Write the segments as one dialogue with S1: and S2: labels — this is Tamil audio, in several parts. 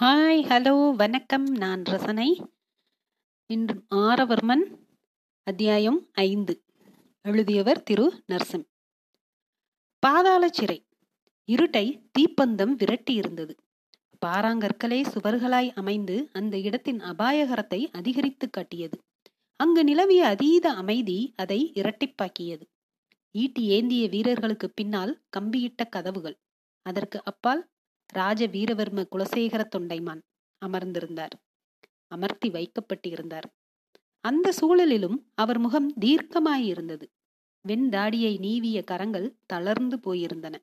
S1: ஹாய் ஹலோ வணக்கம். நான் ரசனை. இன்று ஆரவர்மன் அத்தியாயம் ஐந்து. எழுதியவர் திரு நர்சம் பாதாள சிறை. இருட்டை தீப்பந்தம் விரட்டி இருந்தது பாறாங்கற்களே சுவர்களாய் அமைந்து அந்த இடத்தின் அபாயகரத்தை அதிகரித்து காட்டியது. அங்கு நிலவிய அதீத அமைதி அதை இரட்டிப்பாக்கியது. ஈட்டி ஏந்திய வீரர்களுக்கு பின்னால் கம்பியிட்ட கதவுகள். அதற்கு அப்பால் ராஜ வீரவர்ம குலசேகர தொண்டைமான் அமர்ந்திருந்தார். அமர்த்தி வைக்கப்பட்டிருந்தார். அந்த சூழலிலும் அவர் முகம் தீர்க்கமாயிருந்தது. வெண்தாடியை நீவிய கரங்கள் தளர்ந்து போயிருந்தன.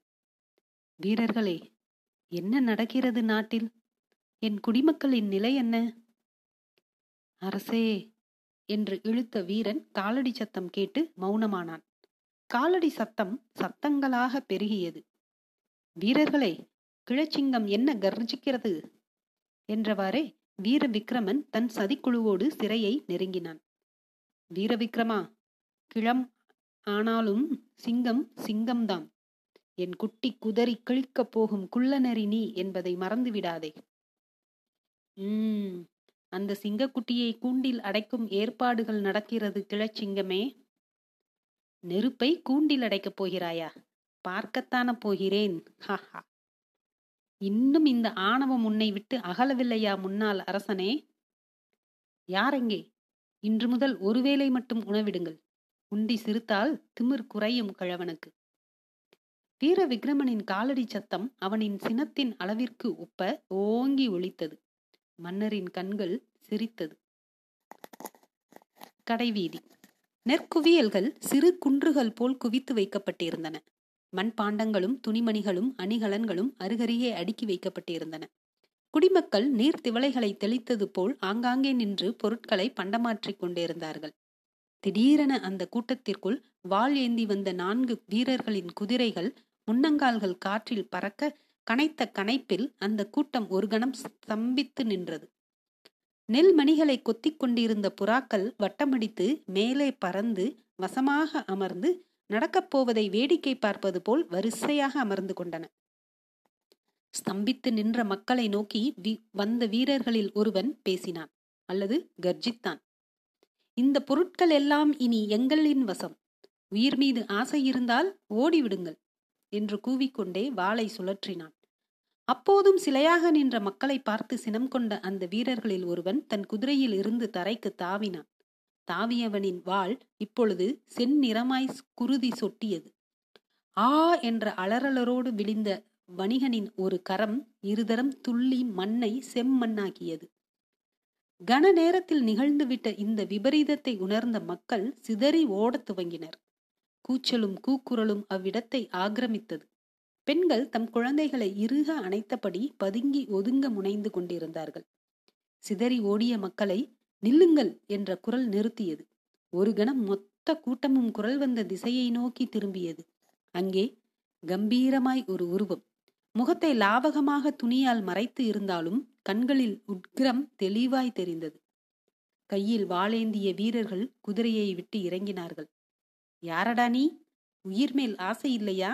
S1: வீரர்களே என்ன நடக்கிறது நாட்டில்? என் குடிமக்களின் நிலை என்ன? அரசே என்று இழுத்த வீரன் காலடி சத்தம் கேட்டு மௌனமானான். காலடி சத்தம் சத்தங்களாக பெருகியது. வீரர்களே கிழச்சிங்கம் என்ன கர்ஜிக்கிறது? என்றவாறே வீர விக்ரமன் தன் சதிக்குழுவோடு சிறையை நெருங்கினான். வீரவிக்ரமா கிளம் ஆனாலும் சிங்கம் சிங்கம்தான் என் குட்டி குதறி கிழிக்கப் போகும் குள்ளநரி நீ என்பதை மறந்து விடாதே உம் அந்த சிங்கக்குட்டியை கூண்டில் அடைக்கும் ஏற்பாடுகள் நடக்கிறது கிழச்சிங்கமே. நெருப்பை கூண்டில் அடைக்கப் போகிறாயா? பார்க்கத்தான போகிறேன். ஹாஹா. இன்னும் இந்த ஆணவம் உன்னை விட்டு அகலவில்லையா முன்னாள் அரசனே? யாரெங்கே? இன்று முதல் ஒருவேளை மட்டும் உணவிடுங்கள். உண்டி சிரித்தால் திமிர் குறையும் கிழவனுக்கு. வீர விக்ரமனின் காலடி சத்தம் அவனின் சினத்தின் அளவிற்கு ஒப்ப ஓங்கி ஒழித்தது மன்னரின் கண்கள் சிரித்தது. கடைவீதி. நெற்குவியல்கள் சிறு குன்றுகள் போல் குவித்து வைக்கப்பட்டிருந்தன. மண்பாண்டங்களும் துணிமணிகளும் அணிகலன்களும் அருகருகே அடுக்கி வைக்கப்பட்டிருந்தன. குடிமக்கள் நீர் திவளைகளை தெளித்தது போல் ஆங்காங்கே நின்று பொருட்களை பண்டமாற்றிக் கொண்டிருந்தார்கள். திடீரென அந்த கூட்டத்திற்குள் வாள் ஏந்தி வந்த நான்கு வீரர்களின் குதிரைகள் முன்னங்கால்கள் காற்றில் பறக்க கனைத்த கனைப்பில் அந்த கூட்டம் ஒரு கணம் ஸ்தம்பித்து நின்றது. நெல் மணிகளை கொத்திக் கொண்டிருந்த புறாக்கள் வட்டமடித்து மேலே பறந்து வசமாக அமர்ந்து நடக்கப் போவதை வேடிக்கை பார்ப்பது போல் வரிசையாக அமர்ந்து கொண்டன. ஸ்தம்பித்து நின்ற மக்களை நோக்கி வந்த வீரர்களில் ஒருவன் பேசினான் அல்லது கர்ஜித்தான். இந்த பொருட்கள் எல்லாம் இனி எங்களின் வசம். உயிர் மீது ஆசை இருந்தால் ஓடிவிடுங்கள் என்று கூவிக்கொண்டே வாளை சுழற்றினான். அப்போதும் சிலையாக நின்ற மக்களை பார்த்து சினம் கொண்ட அந்த வீரர்களில் ஒருவன் தன் குதிரையில் இருந்து தரைக்கு தாவினான். தாவியவனின் வாள் இப்பொழுது செந்நிறமாய் குருதி சொட்டியது. ஆ என்ற அலறலரோடு விழிந்த வணிகனின் ஒரு கரம் இருதரம் துள்ளி மண்ணை செம்மண்ணாக்கியது. கன நேரத்தில் நிகழ்ந்துவிட்ட இந்த விபரீதத்தை உணர்ந்த மக்கள் சிதறி ஓடத் துவங்கினர். கூச்சலும் கூக்குரலும் அவ்விடத்தை ஆக்கிரமித்தது. பெண்கள் தம் குழந்தைகளை இறுக அணைத்தபடி பதுங்கி ஒதுங்க முனைந்து கொண்டிருந்தார்கள். சிதறி ஓடிய மக்களை நில்லுங்கள் என்ற குரல் நிறுத்தியது. ஒரு கணம் மொத்த கூட்டமும் குரல் வந்த திசையை நோக்கி திரும்பியது. அங்கே கம்பீரமாய் ஒரு உருவம். முகத்தை லாவகமாக துணியால் மறைத்து இருந்தாலும் கண்களில் உட்கிரம் தெளிவாய் தெரிந்தது. கையில் வாளேந்திய வீரர்கள் குதிரையை விட்டு இறங்கினார்கள். யாரடா நீ? உயிர் மேல் ஆசை இல்லையா?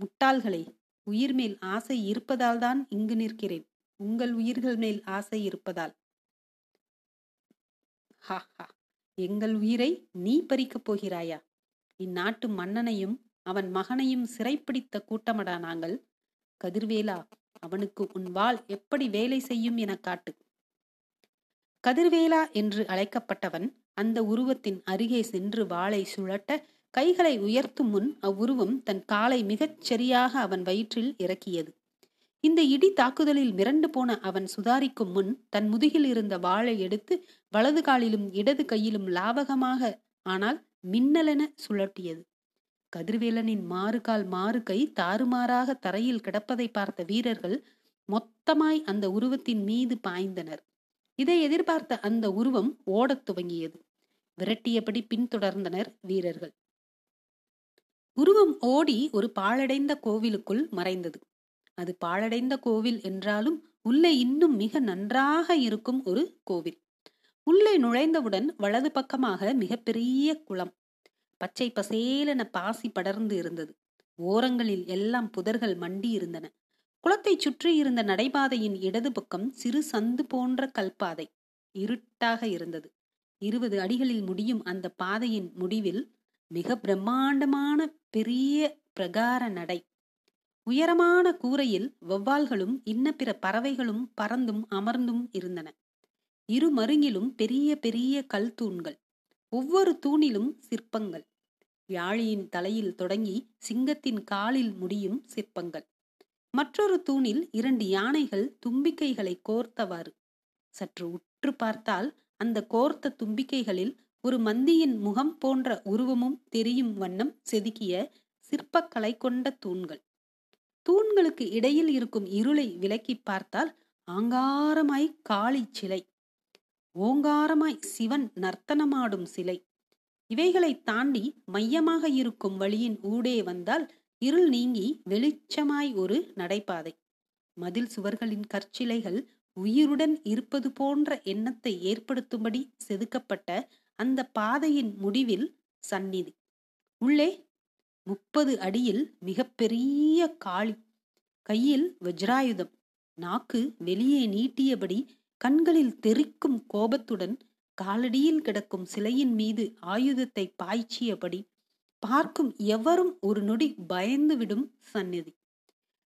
S1: முட்டாள்களே உயிர் மேல் ஆசை இருப்பதால் தான் இங்கு நிற்கிறேன். உங்கள் உயிர்கள் மேல் ஆசை இருப்பதால். ஹா ஹா. எங்கள் உயிரை நீ பறிக்கப் போகிறாயா? இந்நாட்டு மன்னனையும் அவன் மகனையும் சிறைப்பிடித்த கூட்டமடா நாங்கள்? கதிர்வேலா அவனுக்கு உன் வாள் எப்படி வேலை செய்யும் என காட்டு. கதிர்வேலா என்று அழைக்கப்பட்டவன் அந்த உருவத்தின் அருகே சென்று வாளை சுழட்ட கைகளை உயர்த்தும் முன் அவ்வுருவம் தன் காலை மிகச் சரியாக அவன் வயிற்றில் இறக்கியது. இந்த இடி தாக்குதலில் மிரண்டு போன அவன் சுதாரிக்கும் முன் தன் முதுகில் இருந்த வாளை எடுத்து வலது காலிலும் இடது கையிலும் லாவகமாக ஆனால் மின்னலென சுழட்டியது கதிர்வேலனின் மாறுகால் மாறு கை தாறுமாறாக தரையில் கிடப்பதை பார்த்த வீரர்கள் மொத்தமாய் அந்த உருவத்தின் மீது பாய்ந்தனர். இதை எதிர்பார்த்த அந்த உருவம் ஓடத் துவங்கியது. விரட்டியபடி பின்தொடர்ந்தனர் வீரர்கள். உருவம் ஓடி ஒரு பாழடைந்த கோவிலுக்குள் மறைந்தது. அது பாழடைந்த கோவில் என்றாலும் உள்ளே இன்னும் மிக நன்றாக இருக்கும் ஒரு கோவில். உள்ளே நுழைந்தவுடன் வலது பக்கமாக மிகப்பெரிய குளம். பச்சை பசேலென பாசி படர்ந்து இருந்தது. ஓரங்களில் எல்லாம் புதர்கள் மண்டி இருந்தன. குளத்தை சுற்றி இருந்த நடைபாதையின் இடது பக்கம் சிறு சந்து போன்ற கல்பாதை இருட்டாக இருந்தது. இருபது அடிகளில் முடியும் அந்த பாதையின் முடிவில் மிக பிரம்மாண்டமான பெரிய பிரகார நடை. உயரமான கூரையில் வௌவால்களும் இன்ன பிற பறவைகளும் பறந்தும் அமர்ந்தும் இருந்தன. இரு மருங்கிலும் பெரிய பெரிய கல் தூண்கள் ஒவ்வொரு தூணிலும் சிற்பங்கள். யாழியின் தலையில் தொடங்கி சிங்கத்தின் காலில் முடியும் சிற்பங்கள். மற்றொரு தூணில் இரண்டு யானைகள் தும்பிக்கைகளை கோர்த்தவாறு. சற்று உற்று பார்த்தால் அந்த கோர்த்த தும்பிக்கைகளில் ஒரு மந்தியின் முகம் போன்ற உருவமும் தெரியும் வண்ணம் செதுக்கிய சிற்பக்கலை கொண்ட தூண்கள். தூண்களுக்கு இடையில் இருக்கும் இருளை விலக்கி பார்த்தால் ஆங்காரமாய் காளி சிலை ஓங்காரமாய் சிவன் நர்த்தனமாடும் சிலை. இவைகளை தாண்டி மையமாக இருக்கும் வழியின் ஊடே வந்தால் இருள் நீங்கி வெளிச்சமாய் ஒரு நடைபாதை. மதில் சுவர்களின் கற்சிலைகள் உயிருடன் இருப்பது போன்ற எண்ணத்தை ஏற்படுத்தும்படி செதுக்கப்பட்ட அந்த பாதையின் முடிவில் சந்நிதி. உள்ளே முப்பது அடியில் மிகப்பெரிய காளி. கையில் வஜ்ராயுதம். நாக்கு வெளியே நீட்டியபடி கண்களில் தெறிக்கும் கோபத்துடன் காலடியில் கிடக்கும் சிலையின் மீது ஆயுதத்தை பாய்ச்சியபடி பார்க்கும் எவரும் ஒரு நொடி பயந்துவிடும் சந்நிதி.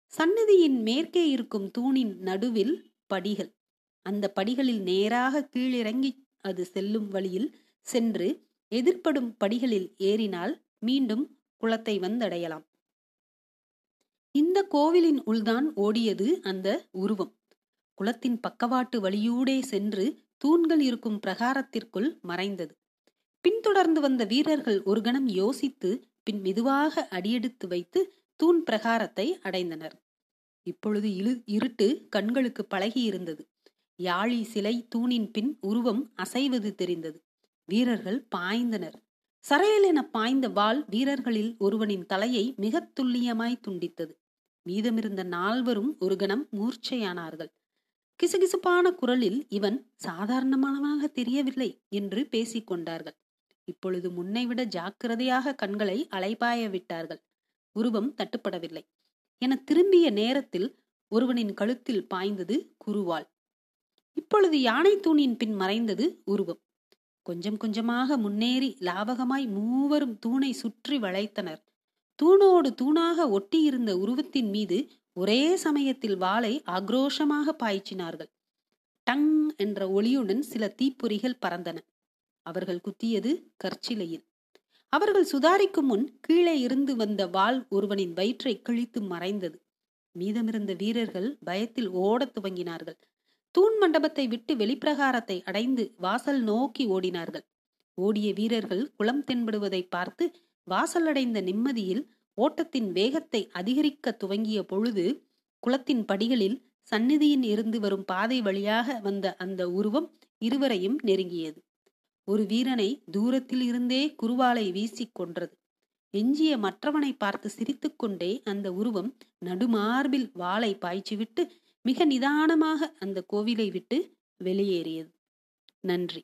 S1: சந்நிதியின் மேற்கே இருக்கும் தூணின் நடுவில் படிகள். அந்த படிகளில் நேராக கீழிறங்கி அது செல்லும் வழியில் சென்று எதிர்ப்படும் படிகளில் ஏறினால் மீண்டும் குளத்தை வந்தடையலாம். இந்த கோவிலின் உள்தான் ஓடியது அந்த உருவம். குளத்தின் பக்கவாட்டு வழியூடே சென்று தூண்கள் இருக்கும் பிரகாரத்திற்குள் மறைந்தது. பின்தொடர்ந்து வந்த வீரர்கள் ஒரு கணம் யோசித்து பின் மெதுவாக அடியெடுத்து வைத்து தூண் பிரகாரத்தை அடைந்தனர். இப்பொழுது இழு இருட்டு கண்களுக்கு பழகி இருந்தது யாழி சிலை தூணின் பின் உருவம் அசைவது தெரிந்தது. வீரர்கள் பாய்ந்தனர். சரையல் என பாய்ந்த வாள் வீரர்களில் ஒருவனின் தலையை மிக துல்லியமாய் துண்டித்தது. மீதமிருந்த நால்வரும் ஒரு கணம் மூர்ச்சையானார்கள். கிசுகிசுப்பான குரலில் இவன் சாதாரணமானவனாக தெரியவில்லை என்று பேசிக் கொண்டார்கள். இப்பொழுது முன்னைவிட ஜாக்கிரதையாக கண்களை அலைபாய விட்டார்கள். உருவம் தட்டுப்படவில்லை. என திரும்பிய நேரத்தில் ஒருவனின் கழுத்தில் பாய்ந்தது குருவாள். இப்பொழுது யானை தூணின் பின் மறைந்தது உருவம். கொஞ்சம் கொஞ்சமாக முன்னேறி லாபகமாய் மூவரும் தூணை சுற்றி வளைத்தனர். தூணோடு தூணாக ஒட்டியிருந்த உருவத்தின் மீது ஒரே சமயத்தில் வாளை ஆக்ரோஷமாக பாய்ச்சினார்கள். டங் என்ற ஒளியுடன் சில தீப்பொறிகள் பறந்தன. அவர்கள் குத்தியது கற்சிலையில். அவர்கள் சுதாரிக்கும் முன் கீழே இருந்து வந்த வாள் ஒருவனின் வயிற்றை கிழித்து மறைந்தது. மீதமிருந்த வீரர்கள் பயத்தில் ஓடத் துவங்கினார்கள். தூண் மண்டபத்தை விட்டு வெளிப்பிரகாரத்தை அடைந்து வாசல் நோக்கி ஓடினார்கள். ஓடிய வீரர்கள் குளம் தென்படுவதை பார்த்து வாசல் அடைந்த நிம்மதியில் ஓட்டத்தின் வேகத்தை அதிகரிக்க துவங்கிய பொழுது குளத்தின் படிகளில் சந்நிதியின் இருந்து வரும் பாதை வழியாக வந்த அந்த உருவம் இருவரையும் நெருங்கியது. ஒரு வீரனை தூரத்தில் இருந்தே குருவாலை வீசிக் கொன்றது. எஞ்சிய மற்றவனை பார்த்து சிரித்துக்கொண்டே அந்த உருவம் நடுமார்பில் வாளை பாய்ச்சிவிட்டு மிக நிதானமாக அந்த கோவிலை விட்டு வெளியேறியது. நன்றி.